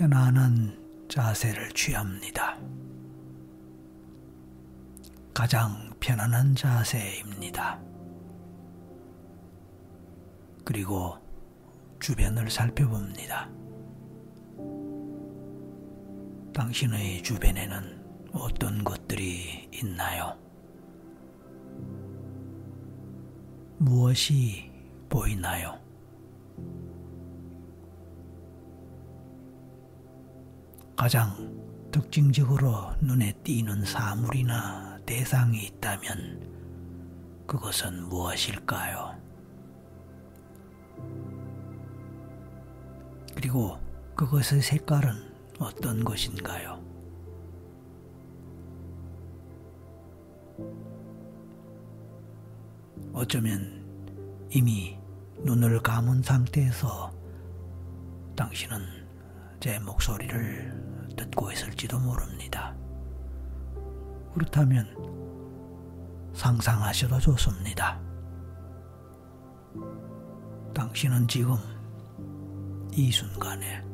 편안한 자세를 취합니다. 가장 편안한 자세입니다. 그리고 주변을 살펴봅니다. 당신의 주변에는 어떤 것들이 있나요? 무엇이 보이나요? 가장 특징적으로 눈에 띄는 사물이나 대상이 있다면 그것은 무엇일까요? 그리고 그것의 색깔은 어떤 것인가요? 어쩌면 이미 눈을 감은 상태에서 당신은 제 목소리를 듣고 있을지도 모릅니다. 그렇다면 상상하셔도 좋습니다. 당신은 지금 이 순간에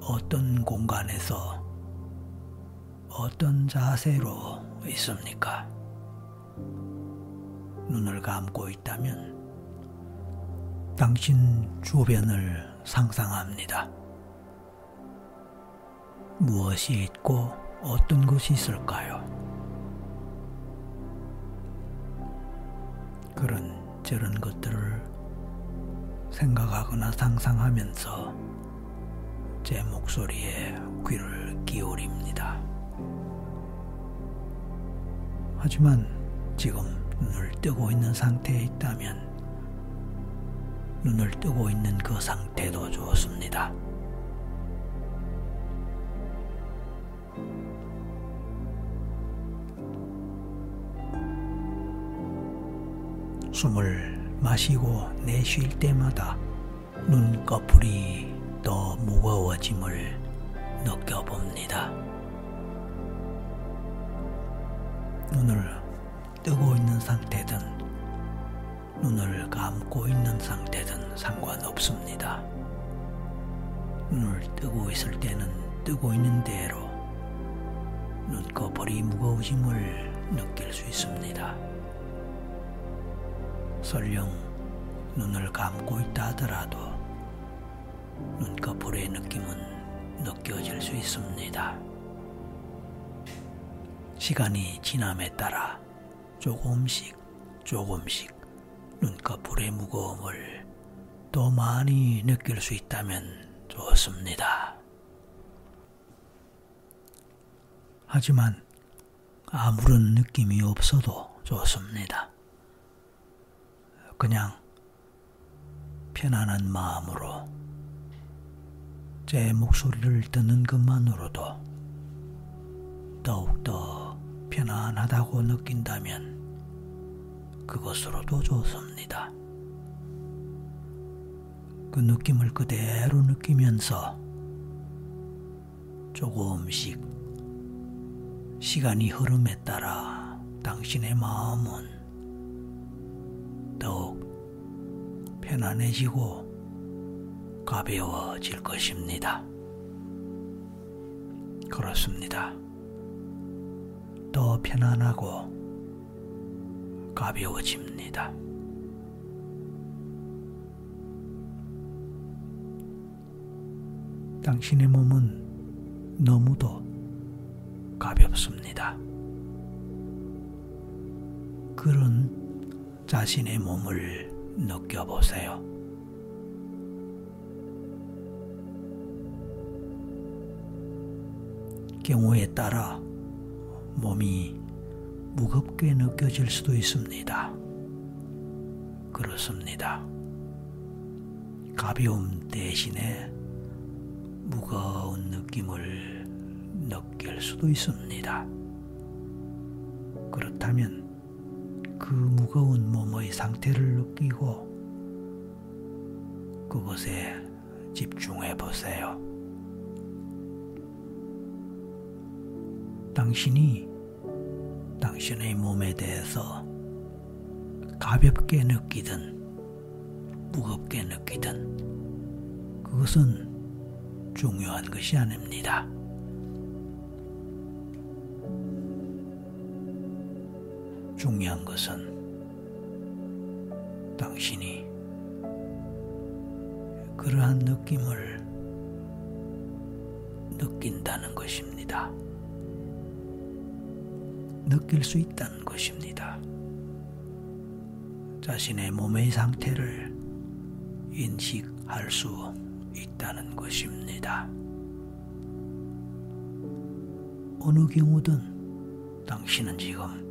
어떤 공간에서 어떤 자세로 있습니까? 눈을 감고 있다면 당신 주변을 상상합니다. 무엇이 있고 어떤 것이 있을까요? 그런 저런 것들을 생각하거나 상상하면서 제 목소리에 귀를 기울입니다. 하지만 지금 눈을 뜨고 있는 상태에 있다면 눈을 뜨고 있는 그 상태도 좋습니다. 숨을 마시고 내쉴 때마다 눈꺼풀이 더 무거워짐을 느껴봅니다. 눈을 뜨고 있는 상태든 눈을 감고 있는 상태든 상관없습니다. 눈을 뜨고 있을 때는 뜨고 있는 대로 눈꺼풀이 무거워짐을 느낄 수 있습니다. 설령 눈을 감고 있다 하더라도 눈꺼풀의 느낌은 느껴질 수 있습니다. 시간이 지남에 따라 조금씩 조금씩 눈꺼풀의 무거움을 더 많이 느낄 수 있다면 좋습니다. 하지만 아무런 느낌이 없어도 좋습니다. 그냥 편안한 마음으로 제 목소리를 듣는 것만으로도 더욱더 편안하다고 느낀다면 그것으로도 좋습니다. 그 느낌을 그대로 느끼면서 조금씩 시간이 흐름에 따라 당신의 마음은 더욱 편안해지고 가벼워질 것입니다. 그렇습니다. 더 편안하고 가벼워집니다. 당신의 몸은 너무도 가볍습니다. 그런 자신의 몸을 느껴보세요. 경우에 따라 몸이 무겁게 느껴질 수도 있습니다. 그렇습니다. 가벼움 대신에 무거운 느낌을 느낄 수도 있습니다. 그렇다면 그 무거운 몸의 상태를 느끼고 그것에 집중해 보세요. 당신이 당신의 몸에 대해서 가볍게 느끼든 무겁게 느끼든 그것은 중요한 것이 아닙니다. 중요한 것은 당신이 그러한 느낌을 느낀다는 것입니다. 느낄 수 있다는 것입니다. 자신의 몸의 상태를 인식할 수 있다는 것입니다. 어느 경우든 당신은 지금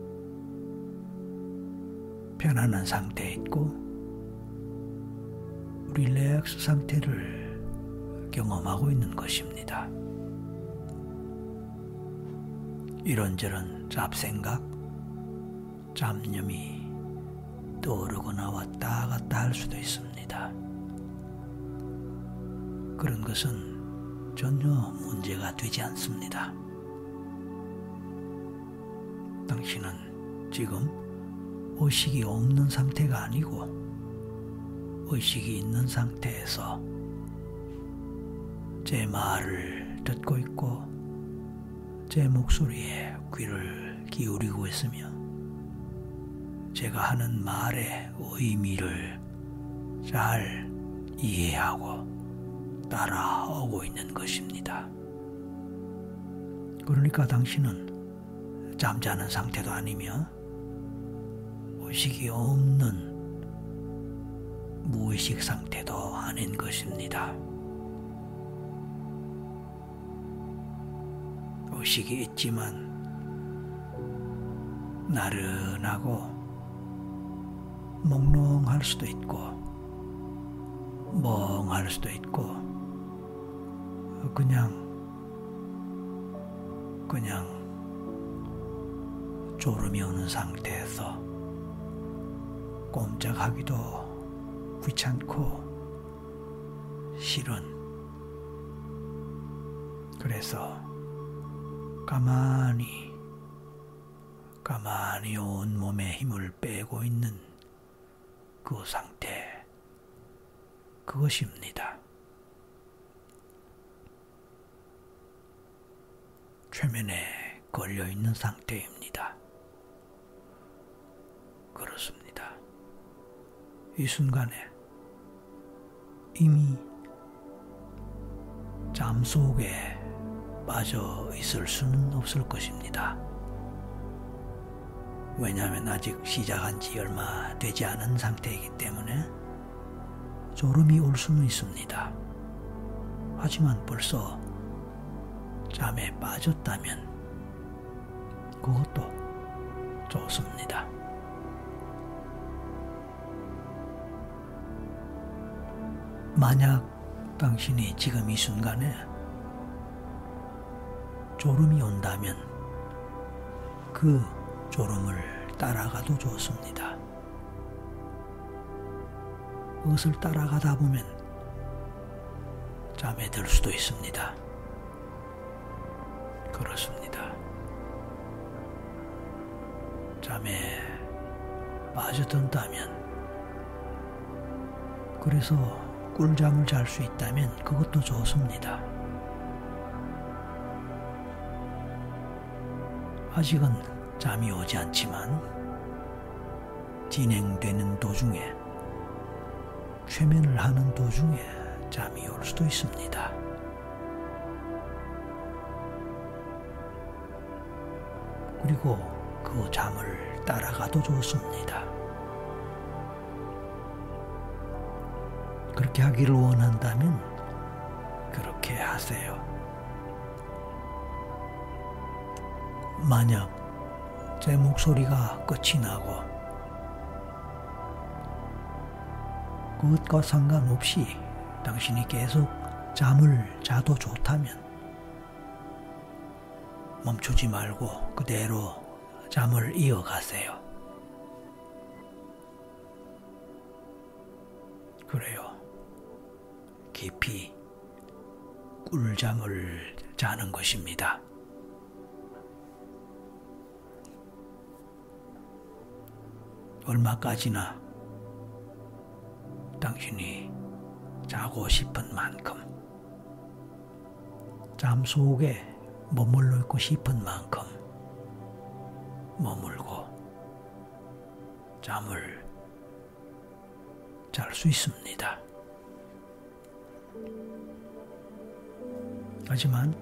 편안한 상태에 있고 릴렉스 상태를 경험하고 있는 것입니다. 이런저런 잡생각, 잡념이 떠오르거나 왔다 갔다 할 수도 있습니다. 그런 것은 전혀 문제가 되지 않습니다. 당신은 지금 의식이 없는 상태가 아니고 의식이 있는 상태에서 제 말을 듣고 있고 제 목소리에 귀를 기울이고 있으며 제가 하는 말의 의미를 잘 이해하고 따라오고 있는 것입니다. 그러니까 당신은 잠자는 상태도 아니며 의식이 없는 무의식 상태도 아닌 것입니다. 의식이 있지만 나른하고 몽롱할 수도 있고 멍할 수도 있고 그냥 그냥 졸음이 오는 상태에서 꼼짝하기도 귀찮고 싫은 그래서 가만히 가만히 온 몸에 힘을 빼고 있는 그 상태, 그것입니다. 최면에 걸려 있는 상태입니다. 이 순간에 이미 잠 속에 빠져 있을 수는 없을 것입니다. 왜냐하면 아직 시작한 지 얼마 되지 않은 상태이기 때문에 졸음이 올 수는 있습니다. 하지만 벌써 잠에 빠졌다면 그것도 좋습니다. 만약 당신이 지금 이 순간에 졸음이 온다면 그 졸음을 따라가도 좋습니다. 그것을 따라가다 보면 잠에 들 수도 있습니다. 그렇습니다. 잠에 빠져든다면 그래서 꿀잠을 잘 수 있다면 그것도 좋습니다. 아직은 잠이 오지 않지만 진행되는 도중에 최면을 하는 도중에 잠이 올 수도 있습니다. 그리고 그 잠을 따라가도 좋습니다. 그렇게 하기를 원한다면 그렇게 하세요. 만약 제 목소리가 끝이 나고 그것과 상관없이 당신이 계속 잠을 자도 좋다면 멈추지 말고 그대로 잠을 이어가세요. 그래요. 깊이 꿀잠을 자는 것입니다. 얼마까지나 당신이 자고 싶은 만큼 잠 속에 머물러 있고 싶은 만큼 머물고 잠을 잘 수 있습니다. 하지만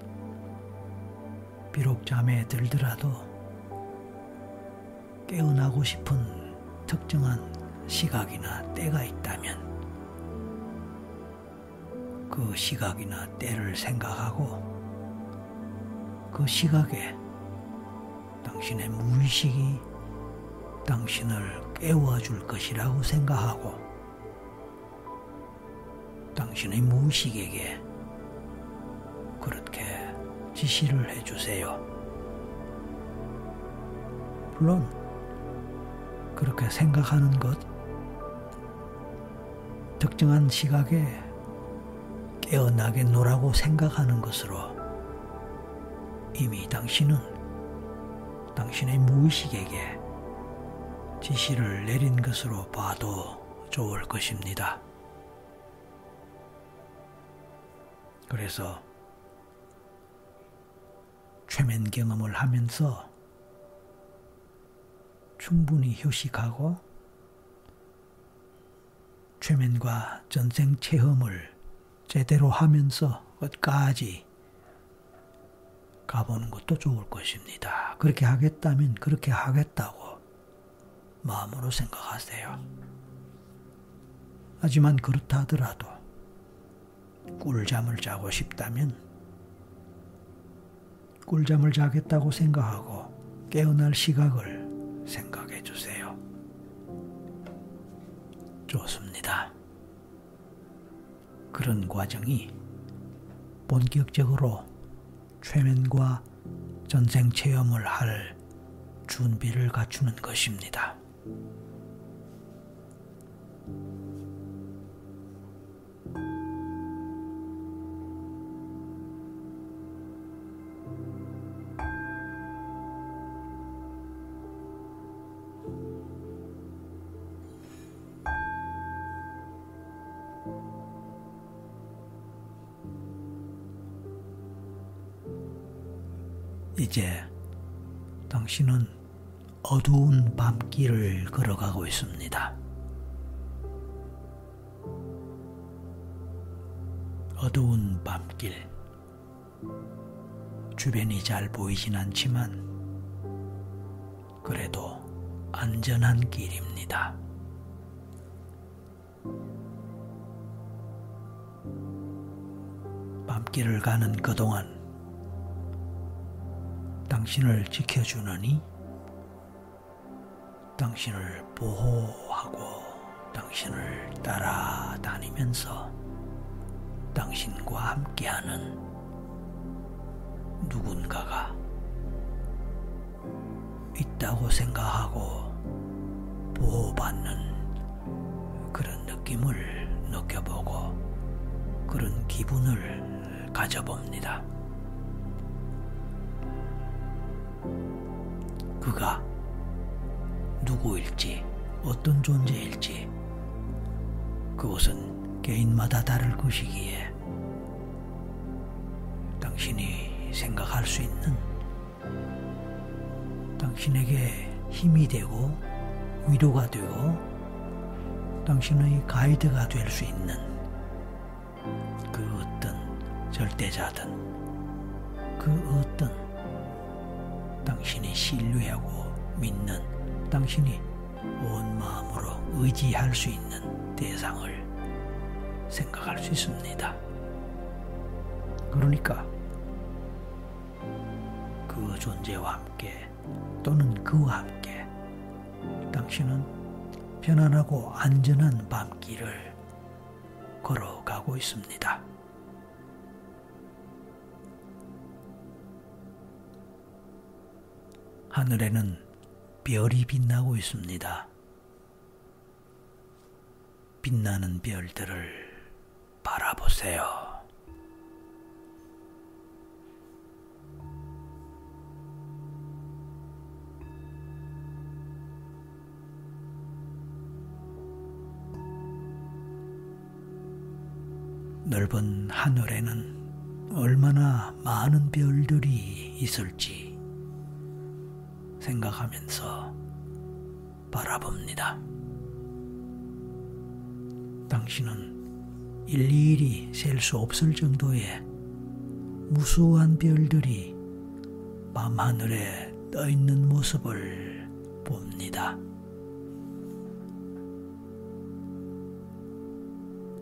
비록 잠에 들더라도 깨어나고 싶은 특정한 시각이나 때가 있다면 그 시각이나 때를 생각하고 그 시각에 당신의 무의식이 당신을 깨워줄 것이라고 생각하고 당신의 무의식에게 그렇게 지시를 해주세요. 물론 그렇게 생각하는 것 특정한 시각에 깨어나겠노라고 생각하는 것으로 이미 당신은 당신의 무의식에게 지시를 내린 것으로 봐도 좋을 것입니다. 그래서 최면 경험을 하면서 충분히 휴식하고 최면과 전생 체험을 제대로 하면서 끝까지 가보는 것도 좋을 것입니다. 그렇게 하겠다면 그렇게 하겠다고 마음으로 생각하세요. 하지만 그렇다 하더라도 꿀잠을 자고 싶다면 꿀잠을 자겠다고 생각하고 깨어날 시각을 생각해 주세요. 좋습니다. 그런 과정이 본격적으로 최면과 전생 체험을 할 준비를 갖추는 것입니다. 당신은 어두운 밤길을 걸어가고 있습니다. 어두운 밤길. 주변이 잘 보이진 않지만 그래도 안전한 길입니다. 밤길을 가는 그동안 당신을 지켜주느니 당신을 보호하고 당신을 따라다니면서 당신과 함께하는 누군가가 있다고 생각하고 보호받는 그런 느낌을 느껴보고 그런 기분을 가져봅니다. 그가 누구일지 어떤 존재일지 그것은 개인마다 다를 것이기에 당신이 생각할 수 있는 당신에게 힘이 되고 위로가 되고 당신의 가이드가 될 수 있는 그 어떤 절대자든 그 어떤 당신이 신뢰하고 믿는 당신이 온 마음으로 의지할 수 있는 대상을 생각할 수 있습니다. 그러니까 그 존재와 함께 또는 그와 함께 당신은 편안하고 안전한 밤길을 걸어가고 있습니다. 하늘에는 별이 빛나고 있습니다. 빛나는 별들을 바라보세요. 넓은 하늘에는 얼마나 많은 별들이 있을지 생각하면서 바라봅니다. 당신은 일일이 셀 수 없을 정도의 무수한 별들이 밤하늘에 떠 있는 모습을 봅니다.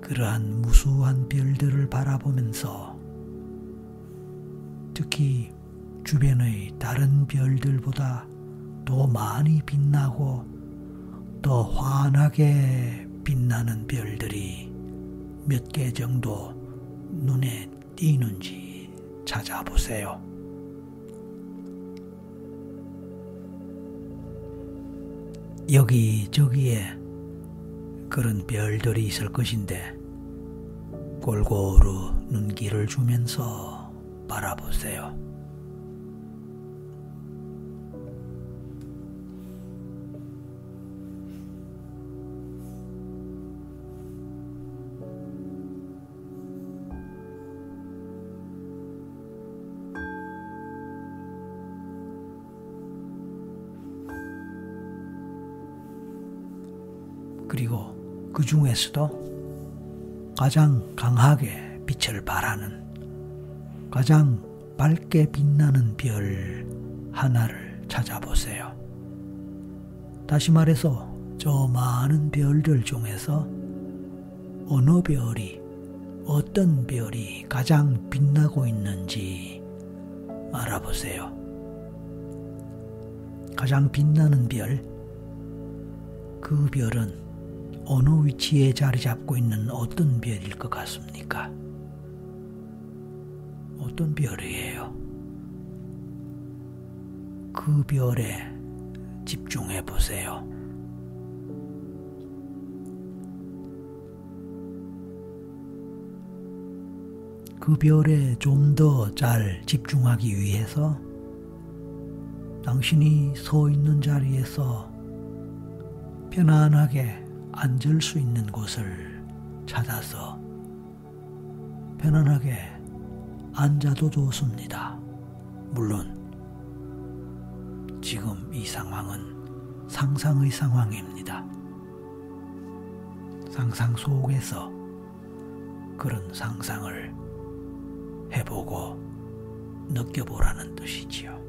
그러한 무수한 별들을 바라보면서 특히 주변의 다른 별들보다 더 많이 빛나고 더 환하게 빛나는 별들이 몇 개 정도 눈에 띄는지 찾아보세요. 여기저기에 그런 별들이 있을 것인데 골고루 눈길을 주면서 바라보세요. 중에서도 가장 강하게 빛을 발하는 가장 밝게 빛나는 별 하나를 찾아보세요. 다시 말해서 저 많은 별들 중에서 어느 별이 어떤 별이 가장 빛나고 있는지 알아보세요. 가장 빛나는 별, 그 별은 어느 위치에 자리 잡고 있는 어떤 별일 것 같습니까? 어떤 별이에요? 그 별에 집중해 보세요. 그 별에 좀 더 잘 집중하기 위해서 당신이 서 있는 자리에서 편안하게 앉을 수 있는 곳을 찾아서 편안하게 앉아도 좋습니다. 물론 지금 이 상황은 상상의 상황입니다. 상상 속에서 그런 상상을 해보고 느껴보라는 뜻이지요.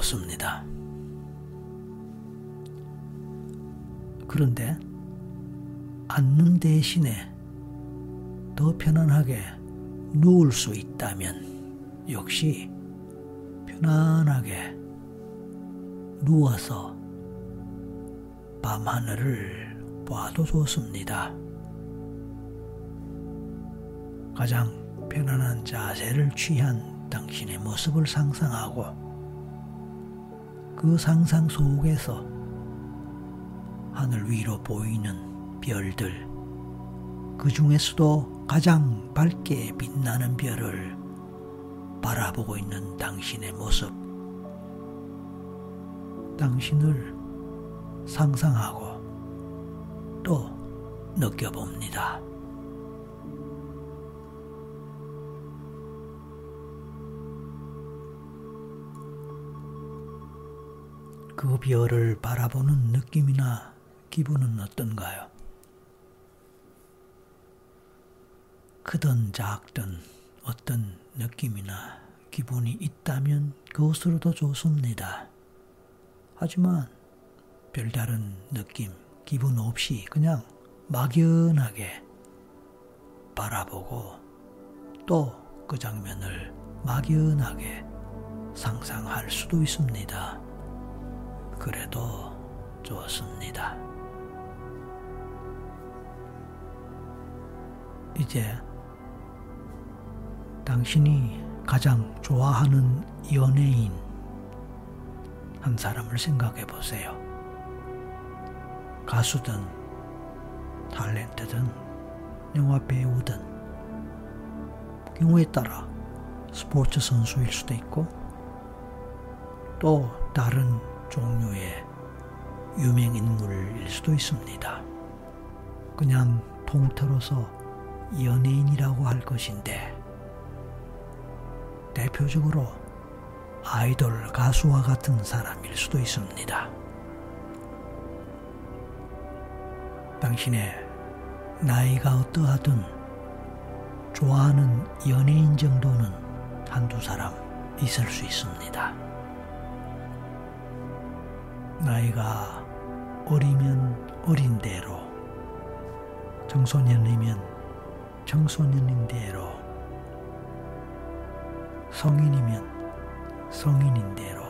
좋습니다. 그런데 앉는 대신에 더 편안하게 누울 수 있다면 역시 편안하게 누워서 밤하늘을 봐도 좋습니다. 가장 편안한 자세를 취한 당신의 모습을 상상하고 그 상상 속에서 하늘 위로 보이는 별들, 그 중에서도 가장 밝게 빛나는 별을 바라보고 있는 당신의 모습, 당신을 상상하고 또 느껴봅니다. 그 별을 바라보는 느낌이나 기분은 어떤가요? 크든 작든 어떤 느낌이나 기분이 있다면 그것으로도 좋습니다. 하지만 별다른 느낌, 기분 없이 그냥 막연하게 바라보고 또 그 장면을 막연하게 상상할 수도 있습니다. 그래도 좋습니다. 이제 당신이 가장 좋아하는 연예인 한 사람을 생각해 보세요. 가수든 탤런트든 영화 배우든 경우에 따라 스포츠 선수일 수도 있고 또 다른 종류의 유명 인물일 수도 있습니다. 그냥 통틀어서 연예인이라고 할 것인데 대표적으로 아이돌 가수와 같은 사람일 수도 있습니다. 당신의 나이가 어떠하든 좋아하는 연예인 정도는 한두 사람 있을 수 있습니다. 나이가 어리면 어린 대로, 청소년이면 청소년인 대로, 성인이면 성인인 대로,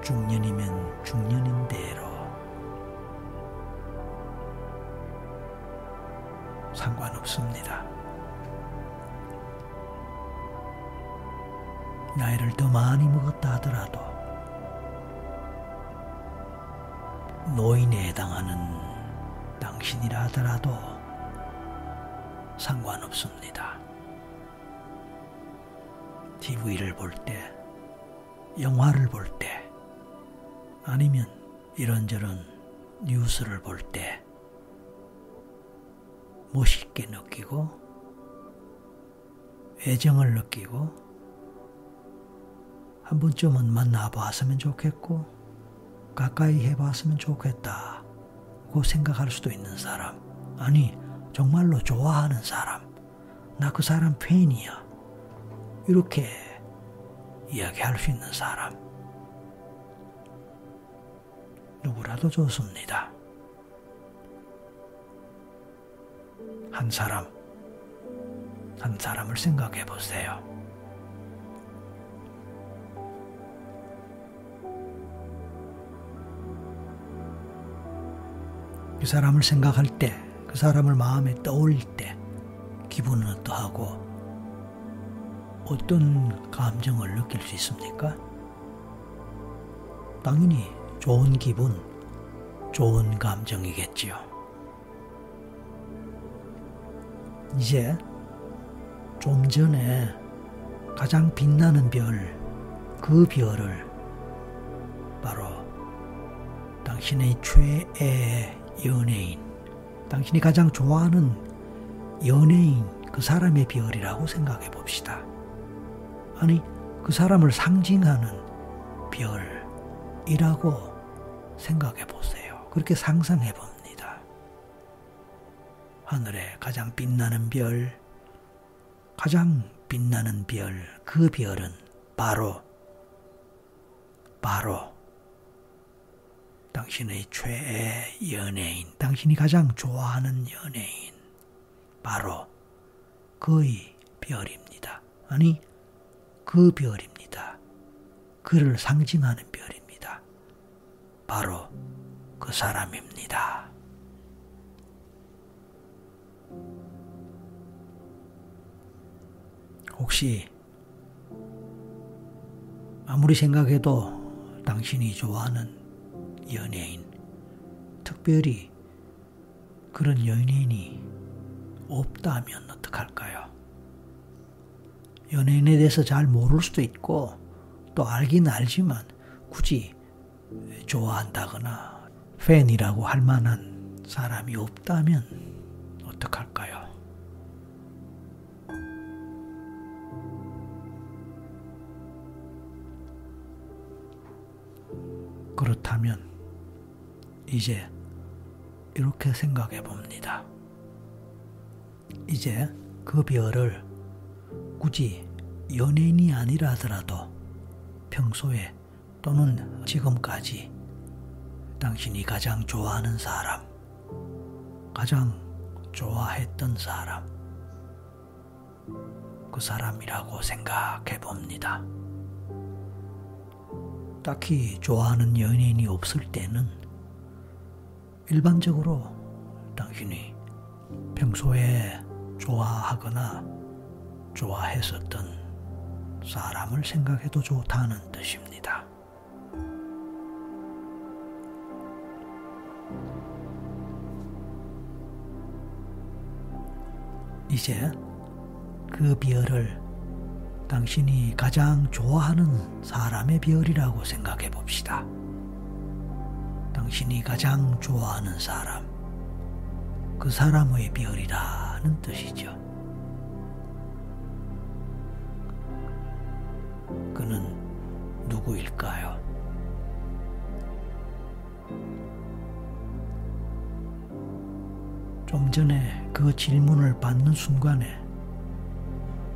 중년이면 중년인 대로 상관없습니다. 나이를 더 많이 먹었다 하더라도 노인에 해당하는 당신이라 하더라도 상관없습니다. TV를 볼 때, 영화를 볼 때, 아니면 이런저런 뉴스를 볼 때 멋있게 느끼고 애정을 느끼고 한 번쯤은 만나봤으면 좋겠고 가까이 해봤으면 좋겠다. 고 생각할 수도 있는 사람. 아니 정말로 좋아하는 사람. 나 그 사람 팬이야. 이렇게 이야기할 수 있는 사람. 누구라도 좋습니다. 한 사람, 한 사람을 생각해 보세요. 그 사람을 생각할 때, 그 사람을 마음에 떠올릴 때, 기분은 어떠하고, 어떤 감정을 느낄 수 있습니까? 당연히 좋은 기분, 좋은 감정이겠지요. 이제 좀 전에 가장 빛나는 별, 그 별을 바로 당신의 최애 연예인, 당신이 가장 좋아하는 연예인, 그 사람의 별이라고 생각해 봅시다. 아니, 그 사람을 상징하는 별이라고 생각해 보세요. 그렇게 상상해 봅니다. 하늘에 가장 빛나는 별, 가장 빛나는 별, 그 별은 바로, 바로 당신의 최애 연예인, 당신이 가장 좋아하는 연예인, 바로 그의 별입니다. 아니, 그 별입니다. 그를 상징하는 별입니다. 바로 그 사람입니다. 혹시 아무리 생각해도 당신이 좋아하는 연예인, 특별히 그런 연예인이 없다면 어떡할까요? 연예인에 대해서 잘 모를 수도 있고 또 알긴 알지만 굳이 좋아한다거나 팬이라고 할 만한 사람이 없다면 어떡할까요? 그렇다면 이제 이렇게 생각해 봅니다. 이제 그 별을 굳이 연예인이 아니라 하더라도 평소에 또는 지금까지 당신이 가장 좋아하는 사람, 가장 좋아했던 사람, 그 사람이라고 생각해 봅니다. 딱히 좋아하는 연예인이 없을 때는 일반적으로 당신이 평소에 좋아하거나 좋아했었던 사람을 생각해도 좋다는 뜻입니다. 이제 그 별을 당신이 가장 좋아하는 사람의 별이라고 생각해 봅시다. 당신이 가장 좋아하는 사람, 그 사람의 별이라는 뜻이죠. 그는 누구일까요? 좀 전에 그 질문을 받는 순간에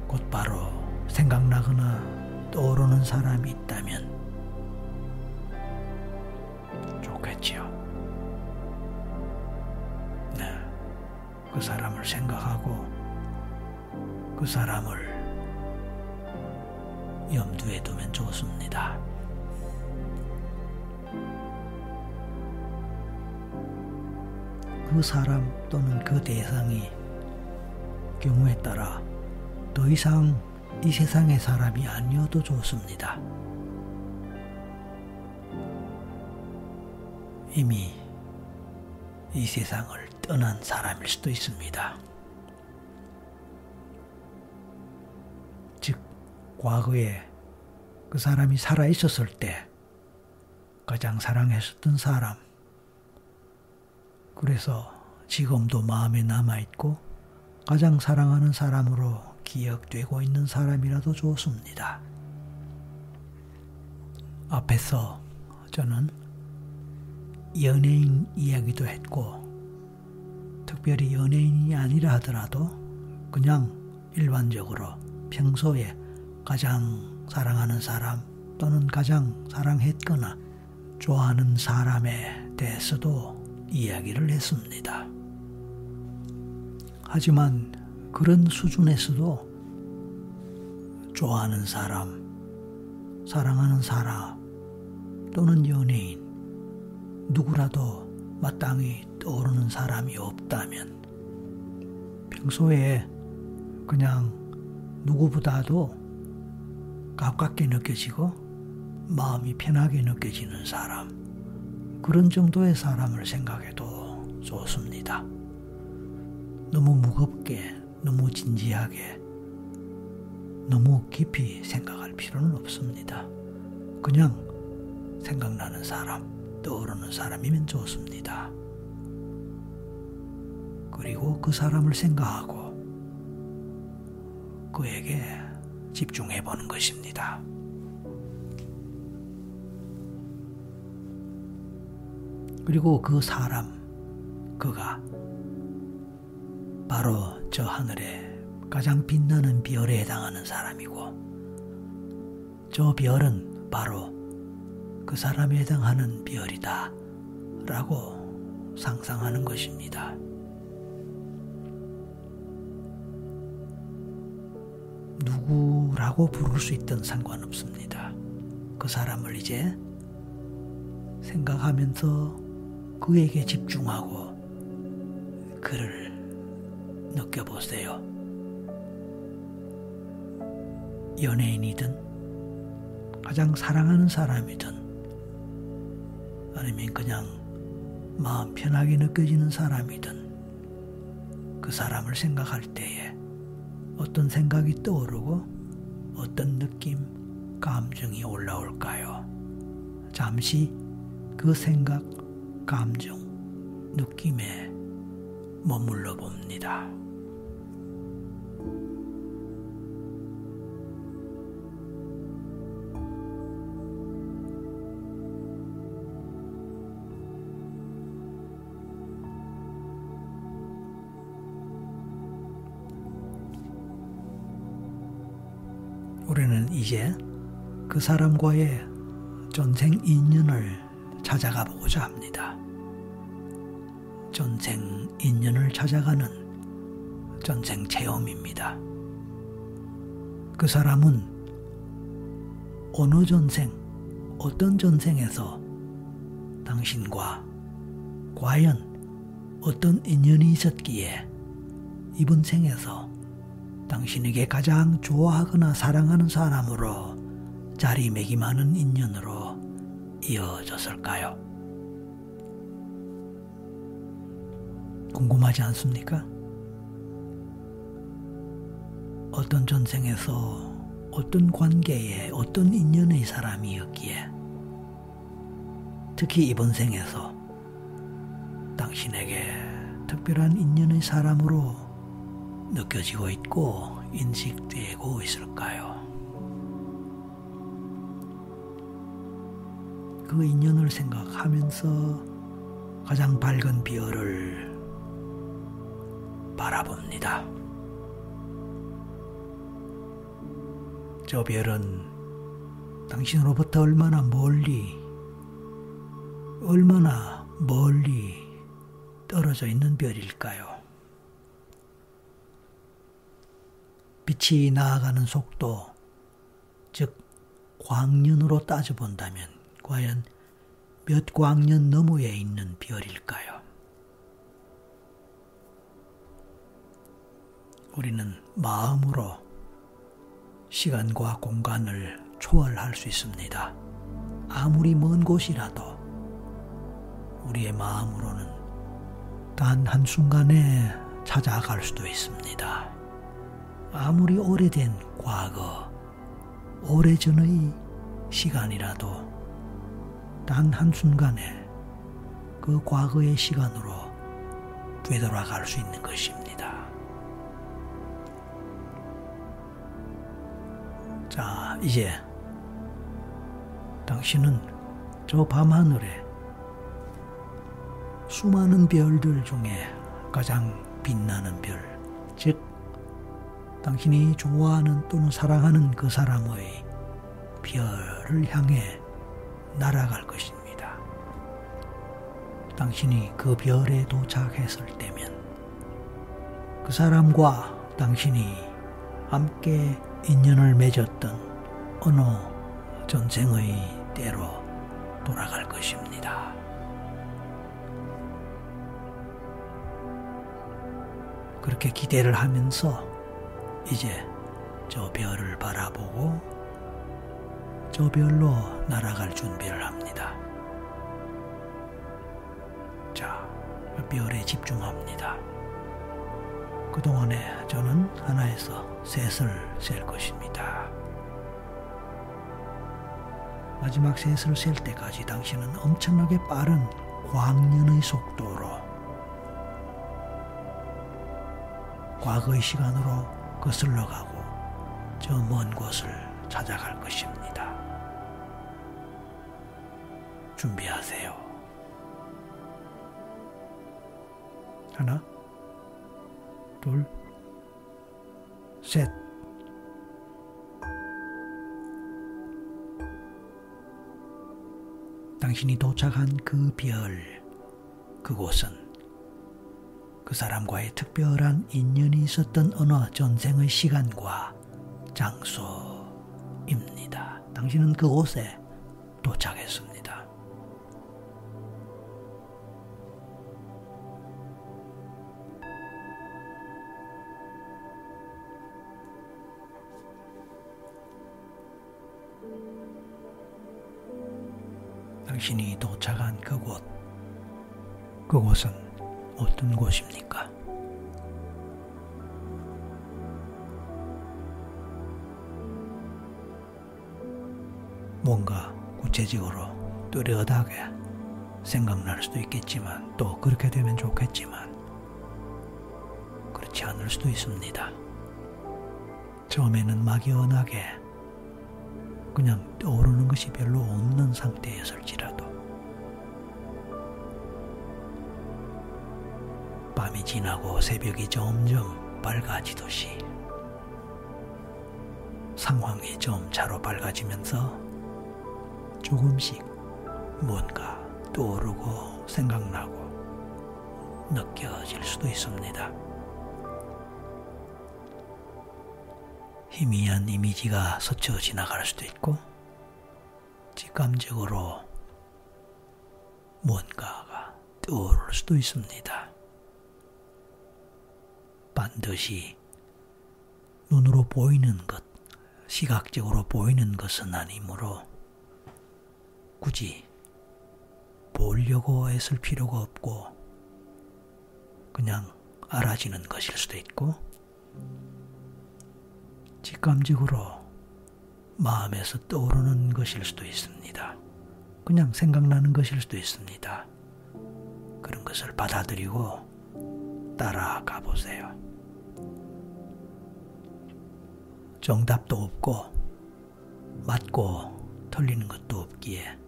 곧바로 생각나거나 떠오르는 사람이 있다면 그 사람을 생각하고 그 사람을 염두에 두면 좋습니다. 그 사람 또는 그 대상이 경우에 따라 더 이상 이 세상의 사람이 아니어도 좋습니다. 이미 이 세상을 떠난 사람일 수도 있습니다. 즉, 과거에 그 사람이 살아 있었을 때 가장 사랑했었던 사람. 그래서 지금도 마음에 남아있고 가장 사랑하는 사람으로 기억되고 있는 사람이라도 좋습니다. 앞에서 저는 연예인 이야기도 했고, 특별히 연예인이 아니라 하더라도 그냥 일반적으로 평소에 가장 사랑하는 사람 또는 가장 사랑했거나 좋아하는 사람에 대해서도 이야기를 했습니다. 하지만 그런 수준에서도 좋아하는 사람, 사랑하는 사람 또는 연예인 누구라도 마땅히 떠오르는 사람이 없다면 평소에 그냥 누구보다도 가깝게 느껴지고 마음이 편하게 느껴지는 사람 그런 정도의 사람을 생각해도 좋습니다. 너무 무겁게, 너무 진지하게, 너무 깊이 생각할 필요는 없습니다. 그냥 생각나는 사람, 떠오르는 사람이면 좋습니다. 그리고 그 사람을 생각하고 그에게 집중해 보는 것입니다. 그리고 그 사람, 그가 바로 저 하늘에 가장 빛나는 별에 해당하는 사람이고, 저 별은 바로 그 사람에 해당하는 별이다. 라고 상상하는 것입니다. 누구라고 부를 수 있든 상관없습니다. 그 사람을 이제 생각하면서 그에게 집중하고 그를 느껴보세요. 연예인이든 가장 사랑하는 사람이든 아니면 그냥 마음 편하게 느껴지는 사람이든 그 사람을 생각할 때에 어떤 생각이 떠오르고 어떤 느낌, 감정이 올라올까요? 잠시 그 생각, 감정, 느낌에 머물러 봅니다. 사람과의 전생 인연을 찾아가 보고자 합니다. 전생 인연을 찾아가는 전생 체험입니다. 그 사람은 어느 전생, 어떤 전생에서 당신과 과연 어떤 인연이 있었기에 이번 생에서 당신에게 가장 좋아하거나 사랑하는 사람으로 자리매김하는 인연으로 이어졌을까요? 궁금하지 않습니까? 어떤 전생에서 어떤 관계에 어떤 인연의 사람이었기에 특히 이번 생에서 당신에게 특별한 인연의 사람으로 느껴지고 있고 인식되고 있을까요? 그 인연을 생각하면서 가장 밝은 별을 바라봅니다. 저 별은 당신으로부터 얼마나 멀리, 얼마나 멀리 떨어져 있는 별일까요? 빛이 나아가는 속도, 즉, 광년으로 따져본다면 과연 몇 광년 너머에 있는 별일까요? 우리는 마음으로 시간과 공간을 초월할 수 있습니다. 아무리 먼 곳이라도 우리의 마음으로는 단 한순간에 찾아갈 수도 있습니다. 아무리 오래된 과거, 오래전의 시간이라도 단 한순간에 그 과거의 시간으로 되돌아갈 수 있는 것입니다. 자, 이제 당신은 저 밤하늘에 수많은 별들 중에 가장 빛나는 별, 즉, 당신이 좋아하는 또는 사랑하는 그 사람의 별을 향해 날아갈 것입니다. 당신이 그 별에 도착했을 때면 그 사람과 당신이 함께 인연을 맺었던 어느 전생의 때로 돌아갈 것입니다. 그렇게 기대를 하면서 이제 저 별을 바라보고 저 별로 날아갈 준비를 합니다. 자, 별에 집중합니다. 그동안에 저는 하나에서 셋을 셀 것입니다. 마지막 셋을 셀 때까지 당신은 엄청나게 빠른 광년의 속도로 과거의 시간으로 거슬러 가고 저 먼 곳을 찾아갈 것입니다. 준비하세요. 하나, 둘, 셋. 당신이 도착한 그 별, 그곳은 그 사람과의 특별한 인연이 있었던 어느 전생의 시간과 장소입니다. 당신은 그곳에 도착했습니다. 당신이 도착한 그곳, 그곳은 어떤 곳입니까? 뭔가 구체적으로 뚜렷하게 생각날 수도 있겠지만 또 그렇게 되면 좋겠지만 그렇지 않을 수도 있습니다. 처음에는 막연하게 그냥 떠오르는 것이 별로 없는 상태였을지라도 밤이 지나고 새벽이 점점 밝아지듯이 상황이 점차로 밝아지면서 조금씩 뭔가 떠오르고 생각나고 느껴질 수도 있습니다. 희미한 이미지가 스쳐 지나갈 수도 있고 직감적으로 뭔가가 떠오를 수도 있습니다. 반드시 눈으로 보이는 것, 시각적으로 보이는 것은 아니므로 굳이 보려고 애쓸 필요가 없고 그냥 알아지는 것일 수도 있고 직감적으로 마음에서 떠오르는 것일 수도 있습니다. 그냥 생각나는 것일 수도 있습니다. 그런 것을 받아들이고 따라가 보세요. 정답도 없고 맞고 틀리는 것도 없기에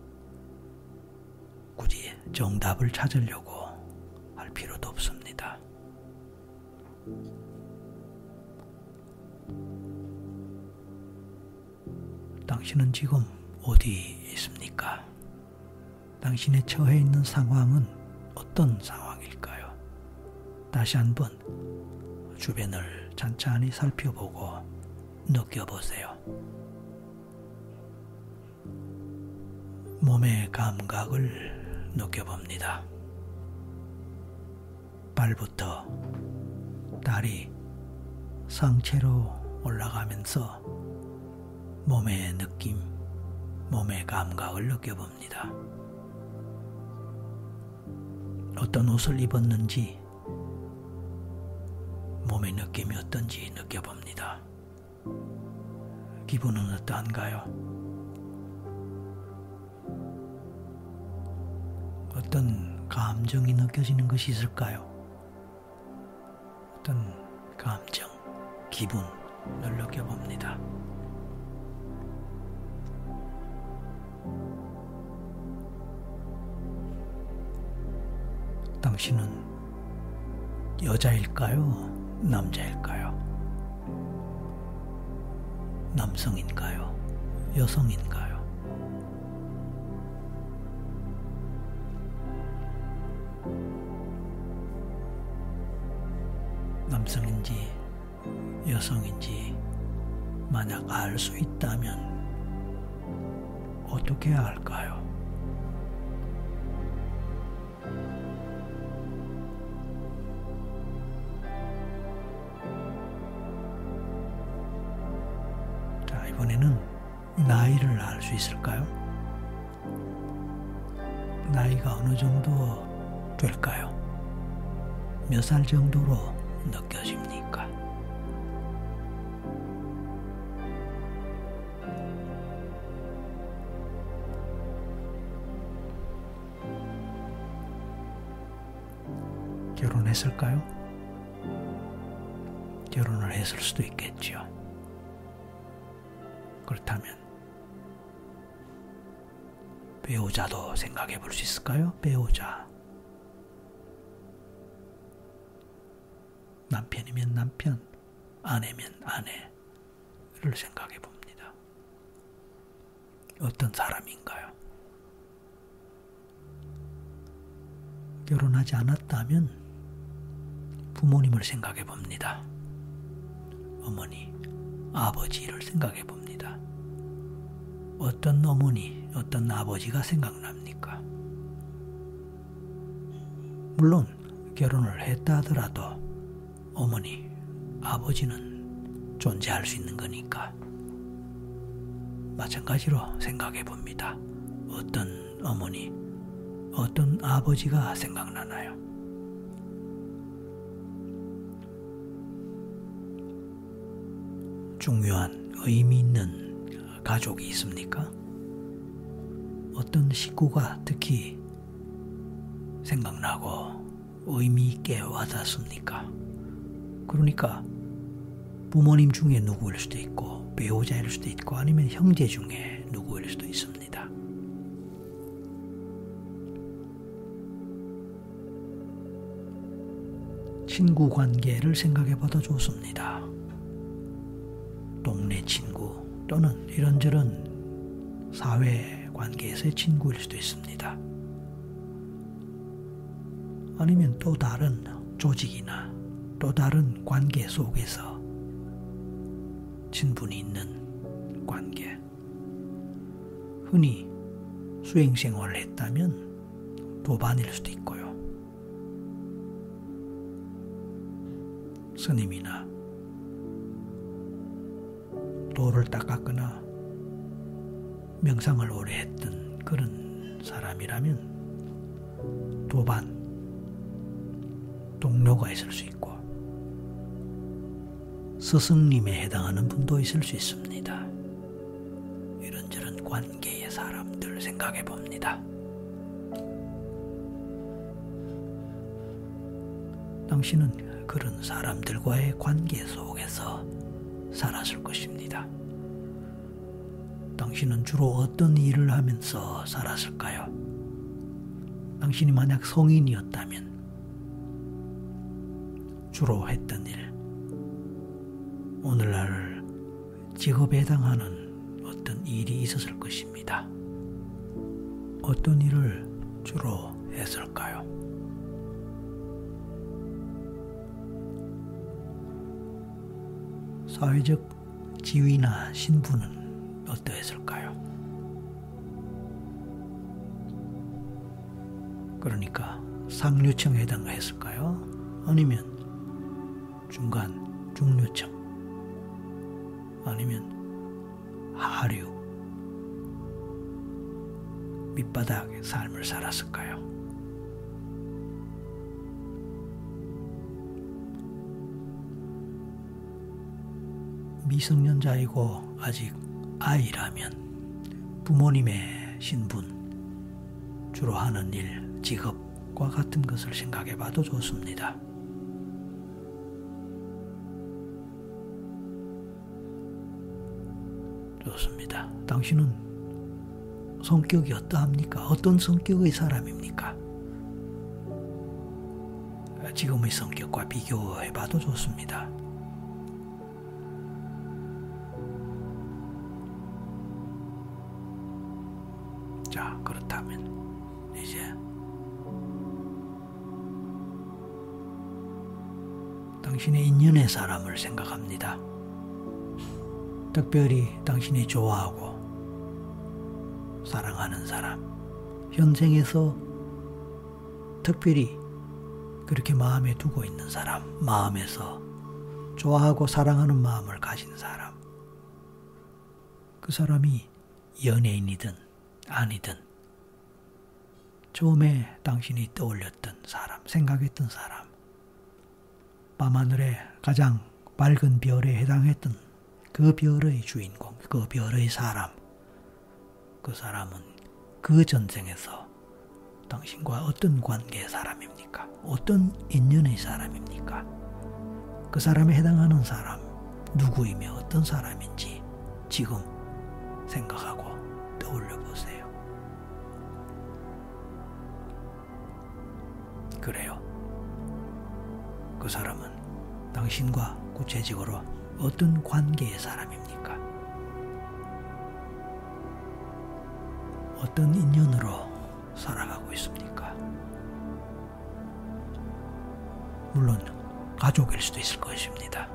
굳이 정답을 찾으려고 할 필요도 없습니다. 당신은 지금 어디 있습니까? 당신의 처해 있는 상황은 어떤 상황일까요? 다시 한번 주변을 찬찬히 살펴보고 느껴보세요. 몸의 감각을 느껴봅니다. 발부터 다리, 상체로 올라가면서 몸의 느낌, 몸의 감각을 느껴봅니다. 어떤 옷을 입었는지, 몸의 느낌이 어떤지 느껴봅니다. 기분은 어떠한가요? 어떤 감정이 느껴지는 것이 있을까요? 어떤 감정, 기분을 느껴봅니다. 당신은 여자일까요? 남자일까요? 남성인가요? 여성인가요? 남성인지 여성인지 만약 알 수 있다면 어떻게 알까요? 될까요? 몇 살 정도로 느껴집니까? 결혼했을까요? 결혼을 했을 수도 있겠죠. 그렇다면 배우자도 생각해 볼 수 있을까요? 배우자. 남편이면 남편, 아내면 아내를 생각해 봅니다. 어떤 사람인가요? 결혼하지 않았다면 부모님을 생각해 봅니다. 어머니, 아버지를 생각해 봅니다. 어떤 어머니, 어떤 아버지가 생각납니까? 물론 결혼을 했다 하더라도 어머니, 아버지는 존재할 수 있는 거니까 마찬가지로 생각해 봅니다. 어떤 어머니, 어떤 아버지가 생각나나요? 중요한 의미 있는 가족이 있습니까? 어떤 식구가 특히 생각나고 의미 있게 와닿습니까? 그러니까 부모님 중에 누구일 수도 있고 배우자일 수도 있고 아니면 형제 중에 누구일 수도 있습니다. 친구 관계를 생각해 봐도 좋습니다. 동네 친구 또는 이런저런 사회 관계에서의 친구일 수도 있습니다. 아니면 또 다른 조직이나 또 다른 관계 속에서 친분이 있는 관계. 흔히 수행생활을 했다면 도반일 수도 있고요. 스님이나 도를 닦았거나 명상을 오래 했던 그런 사람이라면 도반 동료가 있을 수 있고 스승님에 해당하는 분도 있을 수 있습니다. 이런저런 관계의 사람들 생각해 봅니다. 당신은 그런 사람들과의 관계 속에서 살았을 것입니다. 당신은 주로 어떤 일을 하면서 살았을까요? 당신이 만약 성인이었다면 주로 했던 일, 오늘날 직업에 해당하는 어떤 일이 있었을 것입니다. 어떤 일을 주로 했을까요? 사회적 지위나 신분은 어떠했을까요? 그러니까 상류층에 해당했을까요? 아니면 중간, 중류층, 아니면 하류, 밑바닥의 삶을 살았을까요? 미성년자이고 아직 아이라면 부모님의 신분, 주로 하는 일, 직업과 같은 것을 생각해 봐도 좋습니다. 좋습니다. 당신은 성격이 어떠합니까? 어떤 성격의 사람입니까? 지금의 성격과 비교해 봐도 좋습니다. 자, 그렇다면 이제 당신의 인연의 사람을 생각합니다. 특별히 당신이 좋아하고 사랑하는 사람, 현생에서 특별히 그렇게 마음에 두고 있는 사람, 마음에서 좋아하고 사랑하는 마음을 가진 사람, 그 사람이 연예인이든 아니든 처음에 당신이 떠올렸던 사람, 생각했던 사람, 밤하늘의 가장 밝은 별에 해당했던 그 별의 주인공, 그 별의 사람, 그 사람은 그 전생에서 당신과 어떤 관계의 사람입니까? 어떤 인연의 사람입니까? 그 사람에 해당하는 사람, 누구이며 어떤 사람인지 지금 생각하고 떠올려 보세요. 그래요. 그 사람은 당신과 구체적으로 어떤 관계의 사람입니까? 어떤 인연으로 살아가고 있습니까? 물론 가족일 수도 있을 것입니다.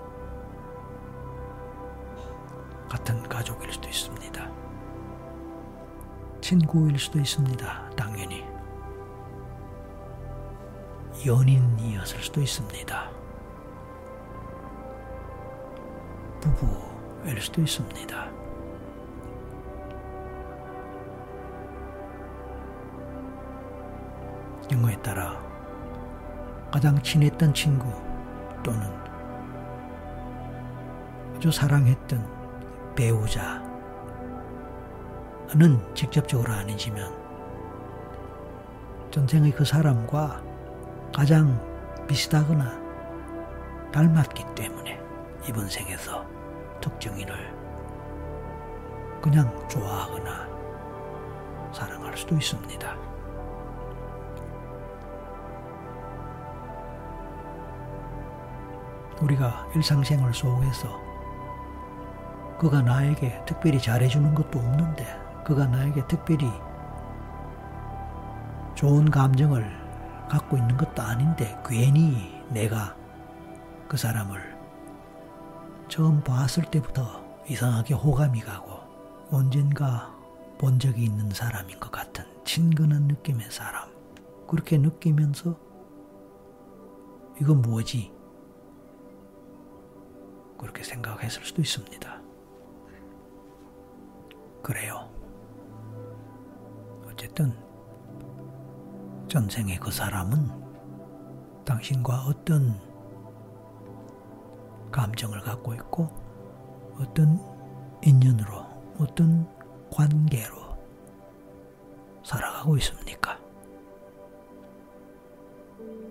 같은 가족일 수도 있습니다. 친구일 수도 있습니다. 당연히. 연인이었을 수도 있습니다. 부부일 수도 있습니다. 경우에 따라 가장 친했던 친구 또는 아주 사랑했던 배우자는 직접적으로 아니지만 전생의 그 사람과 가장 비슷하거나 닮았기 때문에 이번 생에서 특정인을 그냥 좋아하거나 사랑할 수도 있습니다. 우리가 일상생활 속에서 그가 나에게 특별히 잘해주는 것도 없는데 그가 나에게 특별히 좋은 감정을 갖고 있는 것도 아닌데 괜히 내가 그 사람을 처음 봤을 때부터 이상하게 호감이 가고 언젠가 본 적이 있는 사람인 것 같은 친근한 느낌의 사람 그렇게 느끼면서 이건 뭐지? 그렇게 생각했을 수도 있습니다. 그래요. 어쨌든 전생의 그 사람은 당신과 어떤 감정을 갖고 있고 어떤 인연으로 어떤 관계로 살아가고 있습니까?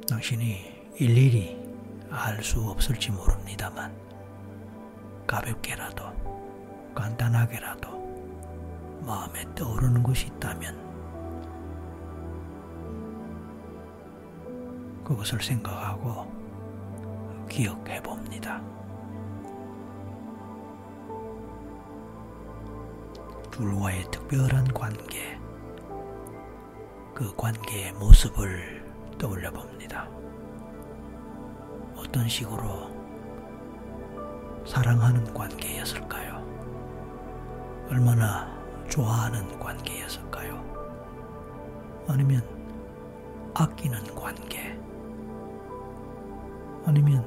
당신이 일일이 알 수 없을지 모릅니다만 가볍게라도 간단하게라도 마음에 떠오르는 것이 있다면 그것을 생각하고 기억해 봅니다. 둘과의 특별한 관계, 그 관계의 모습을 떠올려 봅니다. 어떤 식으로 사랑하는 관계였을까요? 얼마나 좋아하는 관계였을까요? 아니면 아끼는 관계? 아니면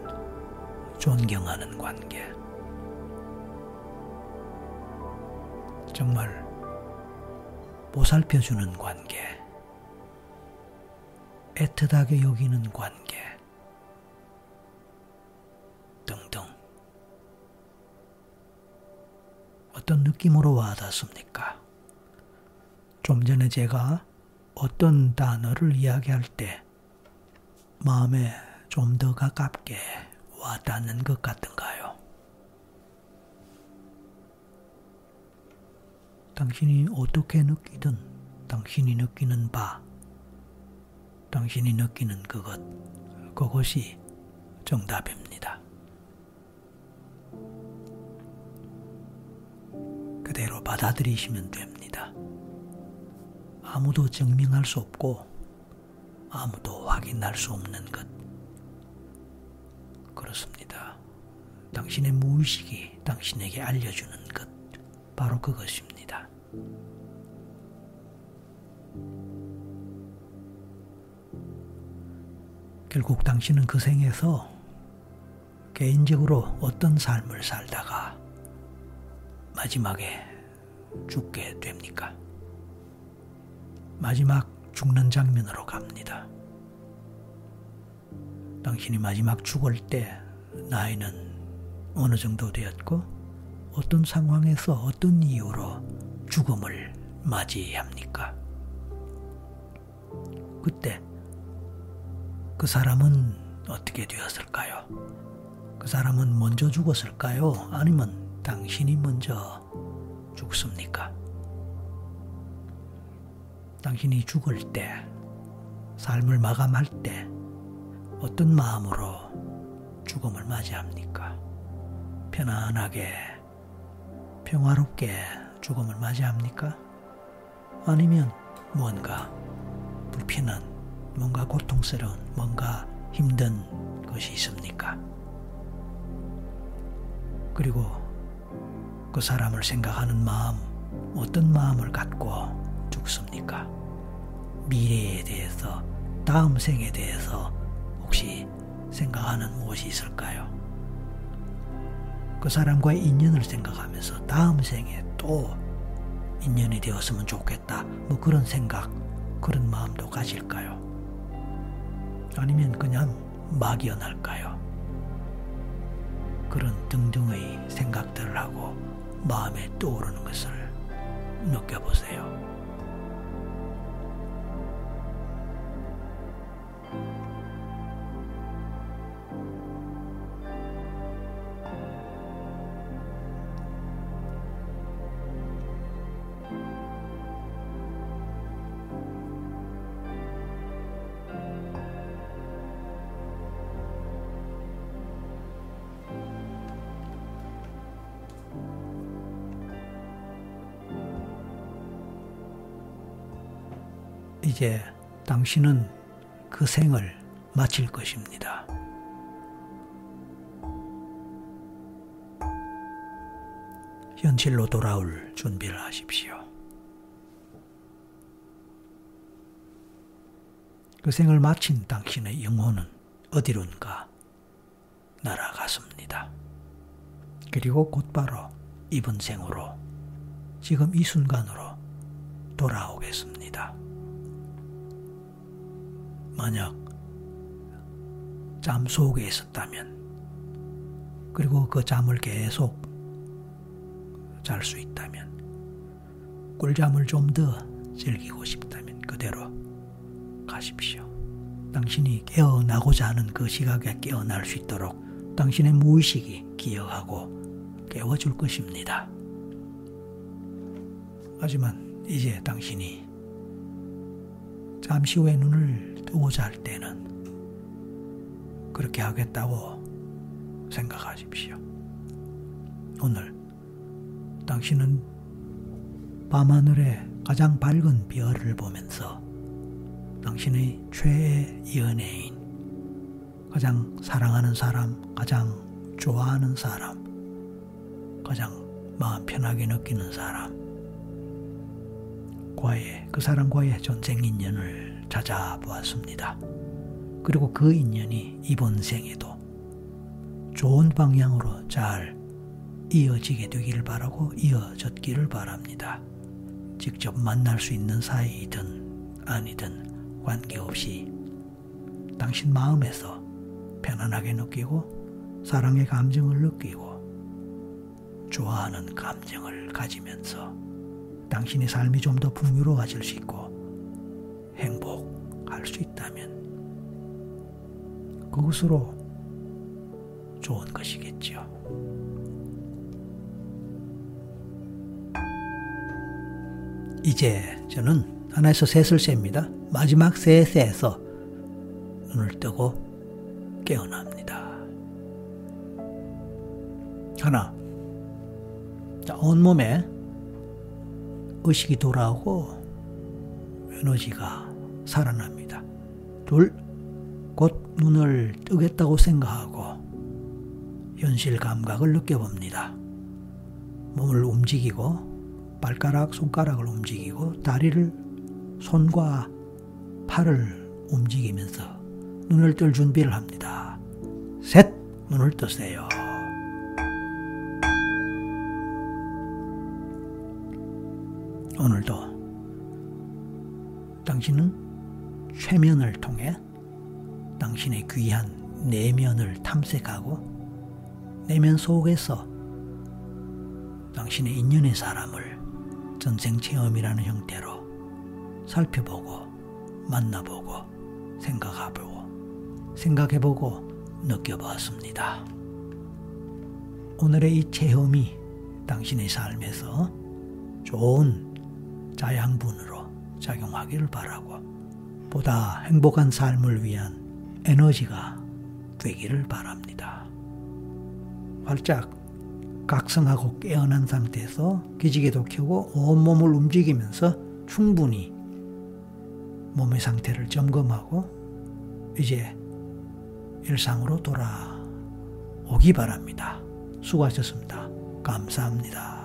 존경하는 관계? 정말 보살펴주는 관계, 애틋하게 여기는 관계 등등 어떤 느낌으로 와닿습니까? 좀 전에 제가 어떤 단어를 이야기할 때 마음에 좀 더 가깝게 와닿는 것 같은가요? 당신이 어떻게 느끼든 당신이 느끼는 바, 당신이 느끼는 그것, 그것이 정답입니다. 그대로 받아들이시면 됩니다. 아무도 증명할 수 없고 아무도 확인할 수 없는 것. 그렇습니다. 당신의 무의식이 당신에게 알려주는 것. 바로 그것입니다. 결국 당신은 그 생에서 개인적으로 어떤 삶을 살다가 마지막에 죽게 됩니까? 마지막 죽는 장면으로 갑니다. 당신이 마지막 죽을 때 나이는 어느 정도 되었고 어떤 상황에서 어떤 이유로 죽음을 맞이합니까? 그때 그 사람은 어떻게 되었을까요? 그 사람은 먼저 죽었을까요? 아니면 당신이 먼저 죽습니까? 당신이 죽을 때, 삶을 마감할 때 어떤 마음으로 죽음을 맞이합니까? 편안하게 평화롭게 죽음을 맞이합니까? 아니면 뭔가 불편한, 뭔가 고통스러운, 뭔가 힘든 것이 있습니까? 그리고 그 사람을 생각하는 마음, 어떤 마음을 갖고 죽습니까? 미래에 대해서, 다음 생에 대해서 혹시 생각하는 무엇이 있을까요? 그 사람과의 인연을 생각하면서 다음 생에 또 인연이 되었으면 좋겠다. 뭐 그런 생각, 그런 마음도 가질까요? 아니면 그냥 막연할까요? 그런 등등의 생각들을 하고 마음에 떠오르는 것을 느껴보세요. 이제 당신은 그 생을 마칠 것입니다. 현실로 돌아올 준비를 하십시오. 그 생을 마친 당신의 영혼은 어디론가 날아갔습니다. 그리고 곧바로 이번 생으로 지금 이 순간으로 돌아오겠습니다. 만약 잠 속에 있었다면 그리고 그 잠을 계속 잘 수 있다면 꿀잠을 좀 더 즐기고 싶다면 그대로 가십시오. 당신이 깨어나고자 하는 그 시각에 깨어날 수 있도록 당신의 무의식이 기억하고 깨워줄 것입니다. 하지만 이제 당신이 잠시 후에 눈을 뜨고자 할 때는 그렇게 하겠다고 생각하십시오. 오늘 당신은 밤하늘의 가장 밝은 별을 보면서 당신의 최애 연예인, 가장 사랑하는 사람, 가장 좋아하는 사람, 가장 마음 편하게 느끼는 사람, 과의 그 사람과의 전생 인연을 찾아보았습니다. 그리고 그 인연이 이번 생에도 좋은 방향으로 잘 이어지게 되기를 바라고 이어졌기를 바랍니다. 직접 만날 수 있는 사이이든 아니든 관계없이 당신 마음에서 편안하게 느끼고 사랑의 감정을 느끼고 좋아하는 감정을 가지면서 당신의 삶이 좀 더 풍요로워질 수 있고 행복할 수 있다면 그것으로 좋은 것이겠죠. 이제 저는 하나에서 셋을 셉니다. 마지막 셋에서 눈을 뜨고 깨어납니다. 하나. 자, 온몸에 의식이 돌아오고 에너지가 살아납니다. 둘, 곧 눈을 뜨겠다고 생각하고 현실 감각을 느껴봅니다. 몸을 움직이고 발가락, 손가락을 움직이고 다리를 손과 팔을 움직이면서 눈을 뜰 준비를 합니다. 셋! 눈을 뜨세요. 오늘도 당신은 최면을 통해 당신의 귀한 내면을 탐색하고 내면 속에서 당신의 인연의 사람을 전생 체험이라는 형태로 살펴보고 만나보고 생각해보고 생각해보고 느껴보았습니다. 오늘의 이 체험이 당신의 삶에서 좋은 자양분으로 작용하기를 바라고 보다 행복한 삶을 위한 에너지가 되기를 바랍니다. 활짝 각성하고 깨어난 상태에서 기지개도 켜고 온몸을 움직이면서 충분히 몸의 상태를 점검하고 이제 일상으로 돌아오기 바랍니다. 수고하셨습니다. 감사합니다.